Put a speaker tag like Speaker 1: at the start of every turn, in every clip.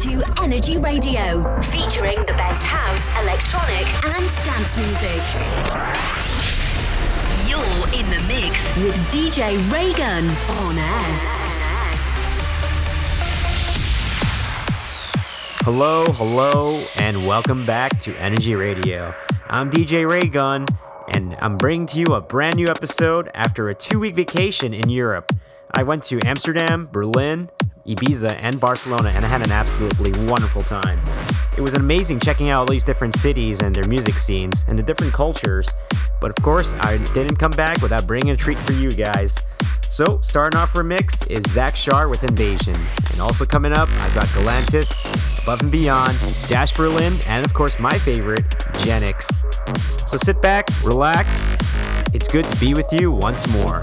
Speaker 1: to Energy Radio, featuring the best house, electronic, and dance music. You're in the mix with DJ Raygun on air.
Speaker 2: Hello, hello, and welcome back to Energy Radio. I'm DJ Raygun, and I'm bringing to you a brand new episode after a two week vacation in Europe. I went to Amsterdam, Berlin, Ibiza, and Barcelona, and I had an absolutely wonderful time. It was amazing checking out all these different cities and their music scenes and the different cultures. But of course, I didn't come back without bringing a treat for you guys. So, starting off our mix is Zach Shar with Invasion. And also coming up, I've got Galantis, Above and Beyond, Dash Berlin, and of course, my favorite, Genix. So sit back, relax. It's good to be with you once more.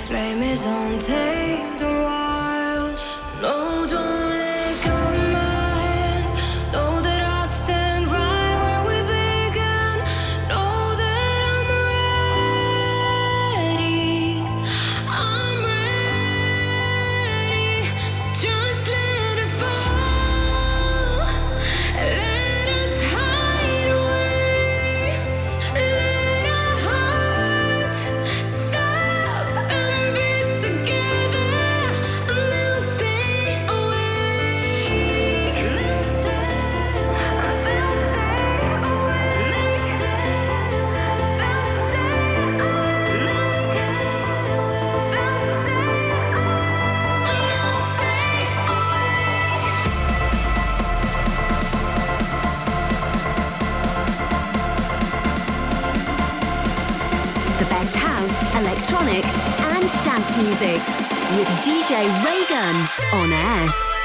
Speaker 3: flame is
Speaker 4: untamed and wild. No music with DJ Raygun on air.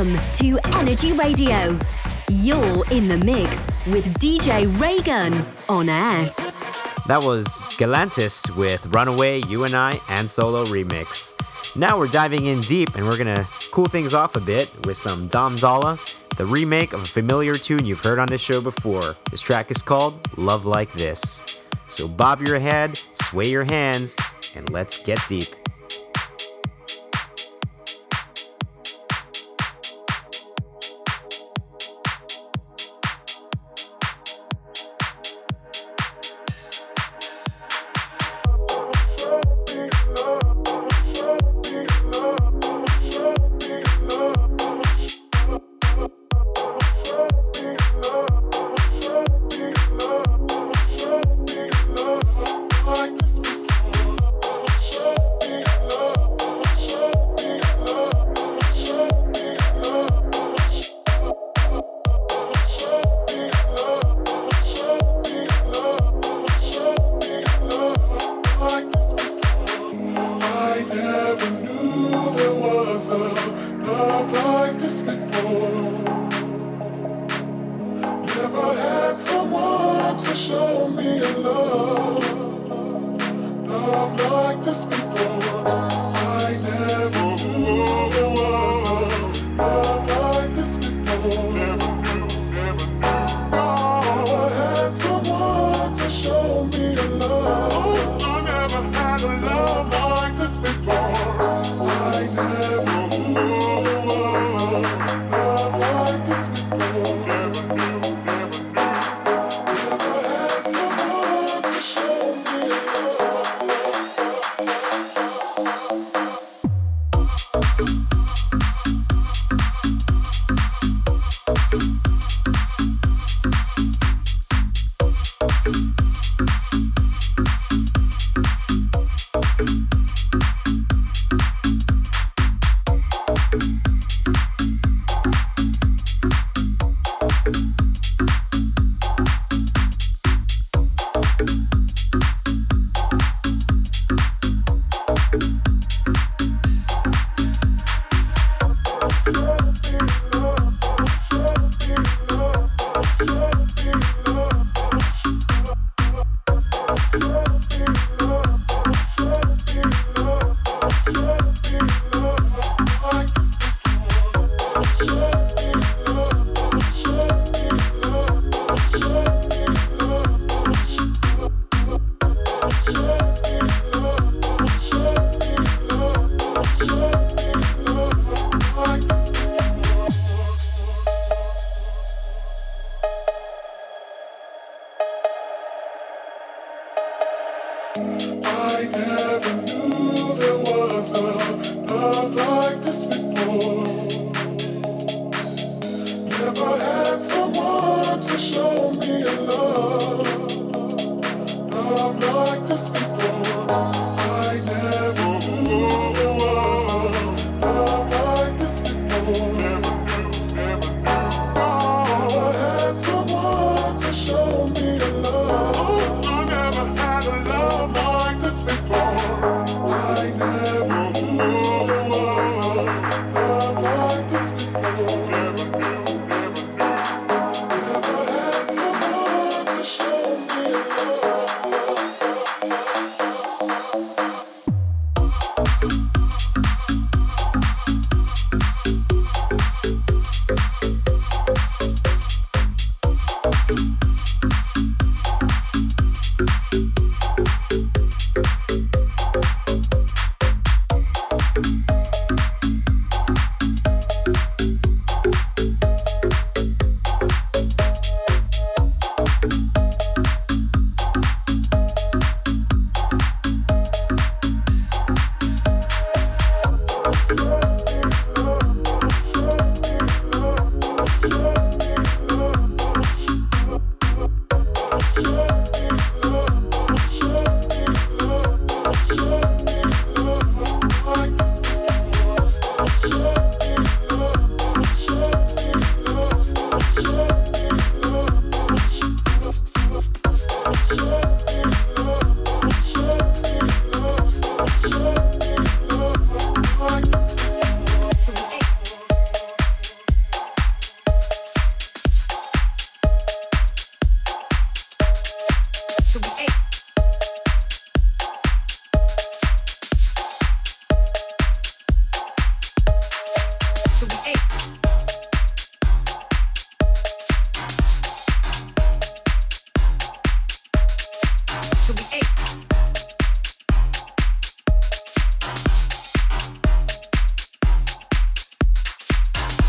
Speaker 1: To Energy Radio. You're in the mix with DJ Raygun on air.
Speaker 5: That was Galantis with Runaway, You and I, and Solo Remix. Now we're diving in deep and we're gonna cool things off a bit with some Dom Dolla, the remake of a familiar tune you've heard on this show before. This track is called Love Like This. So bob your head, sway your hands, and let's get deep.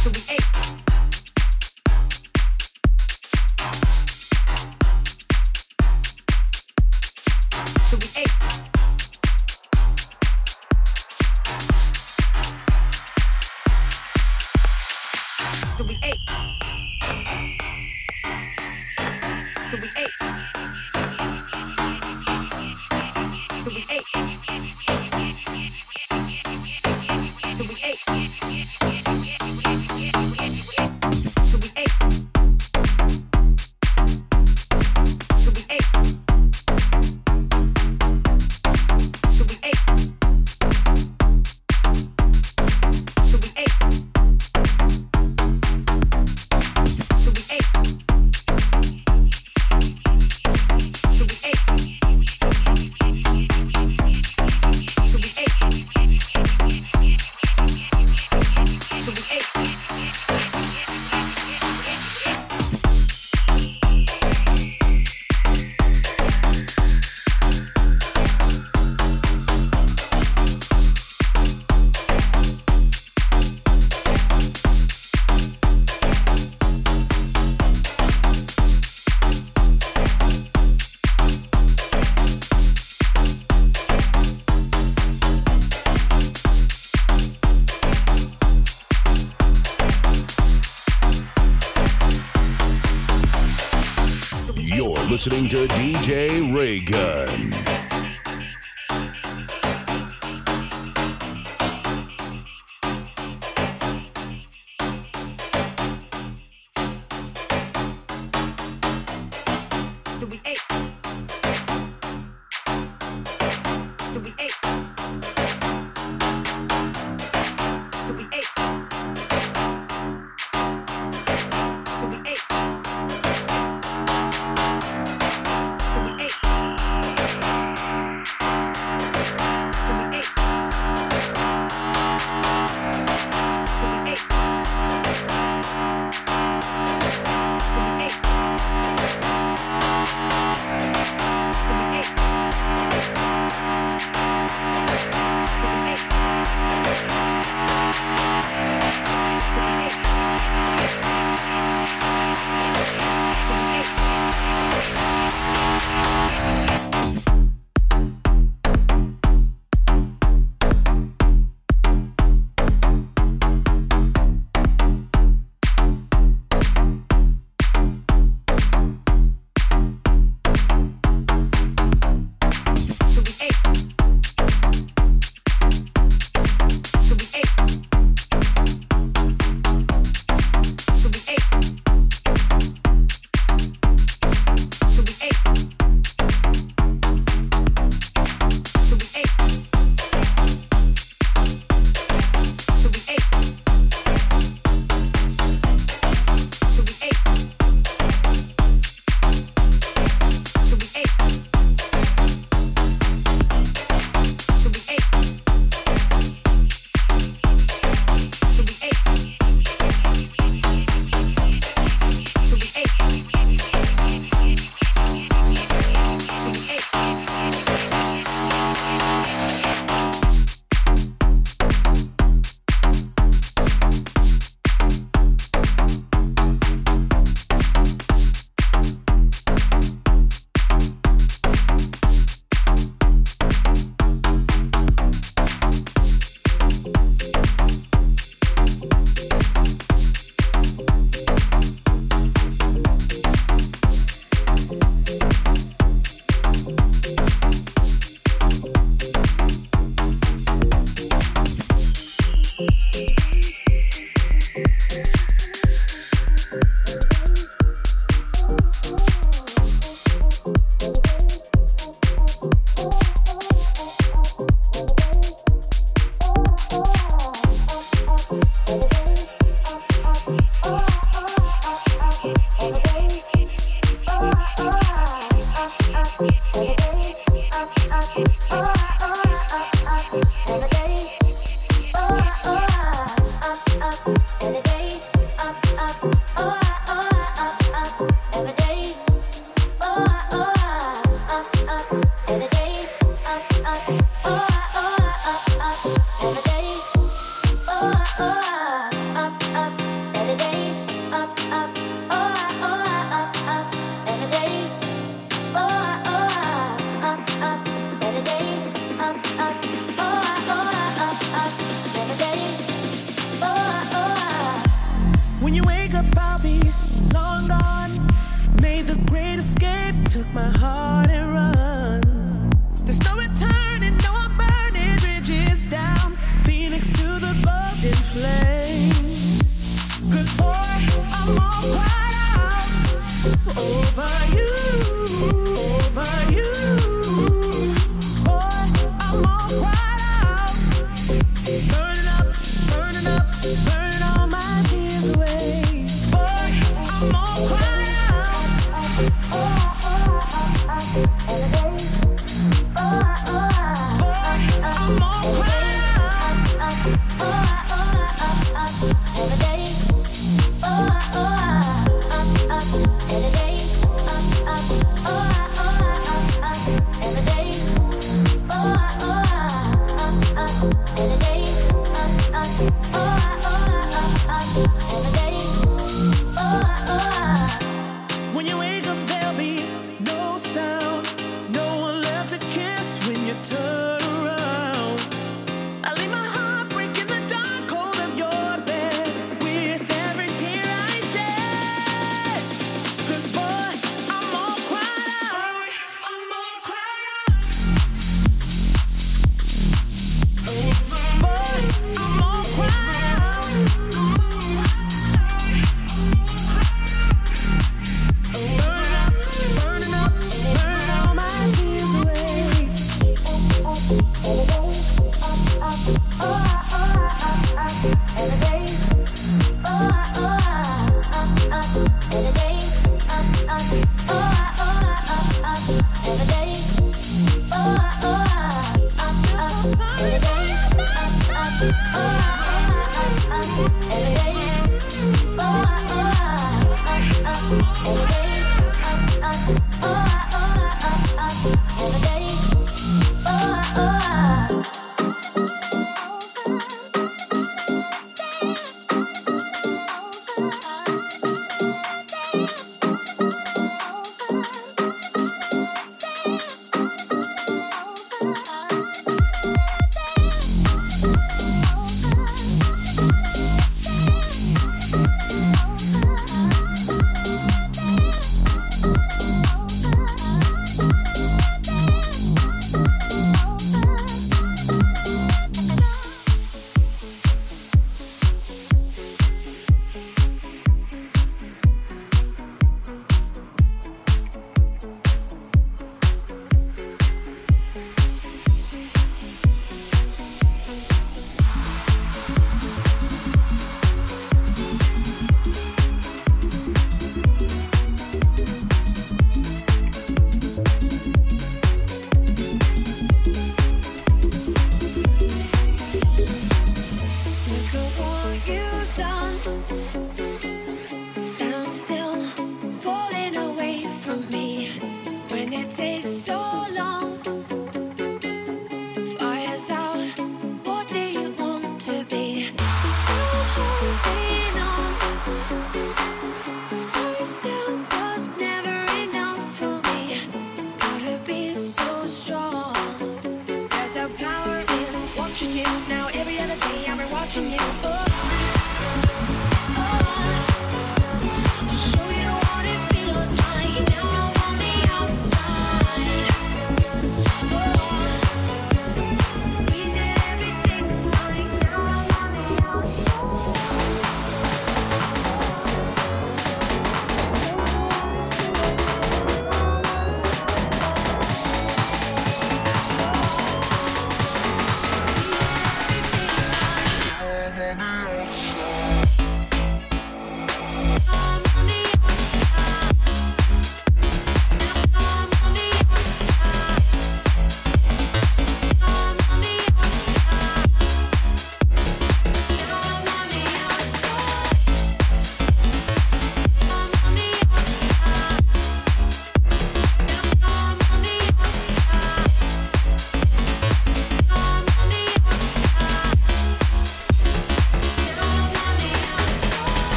Speaker 6: so we ate.
Speaker 7: Listening to DJ Raygun.
Speaker 8: listening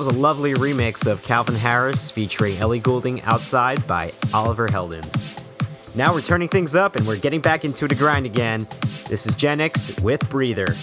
Speaker 2: was a lovely remix of Calvin Harris featuring Ellie Goulding Outside by Oliver Heldens. Now we're turning things up and we're getting back into the grind again. This is Gen X with Breather.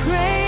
Speaker 2: pray.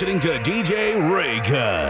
Speaker 9: Listening to DJ Raygun.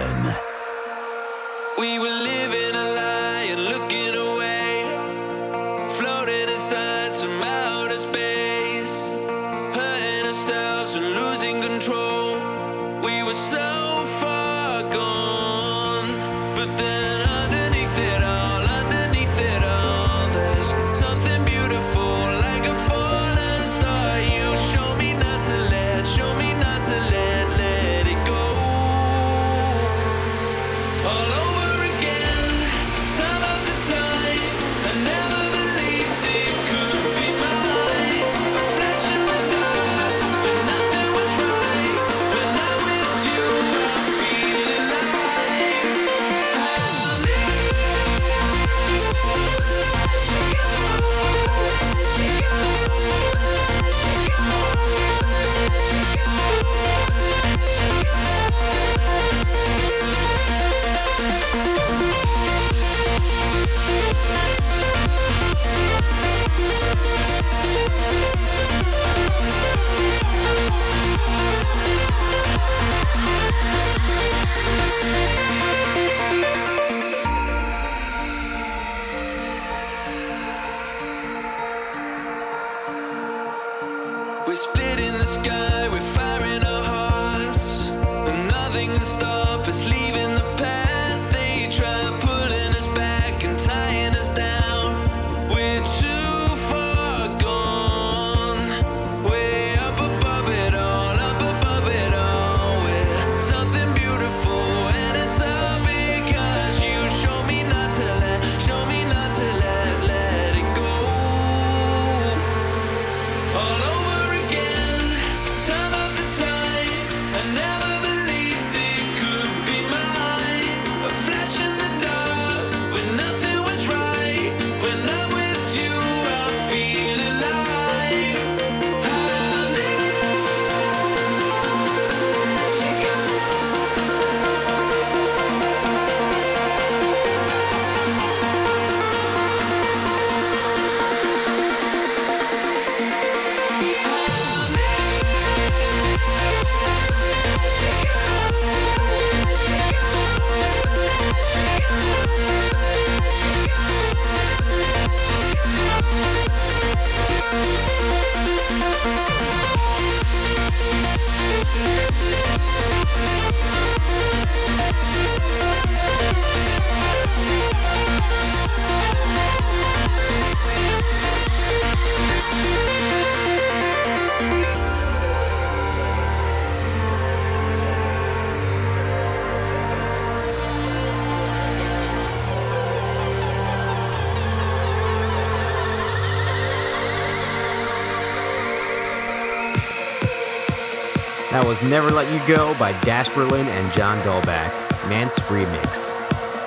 Speaker 2: Was Never Let You Go by Dash Berlin and John Dahlback, Manse Remix.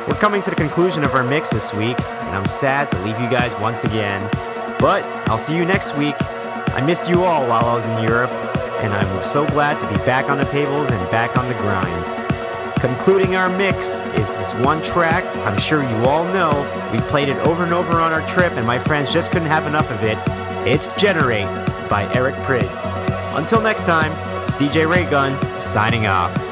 Speaker 2: We're coming to the conclusion of our mix this week, and I'm sad to leave you guys once again. But I'll see you next week. I missed you all while I was in Europe, and I'm so glad to be back on the tables and back on the grind. Concluding our mix is this one track I'm sure you all know. We played it over and over on our trip, and my friends just couldn't have enough of it. It's Generate by Eric Prydz. Until next time, it's DJ Raygun signing off.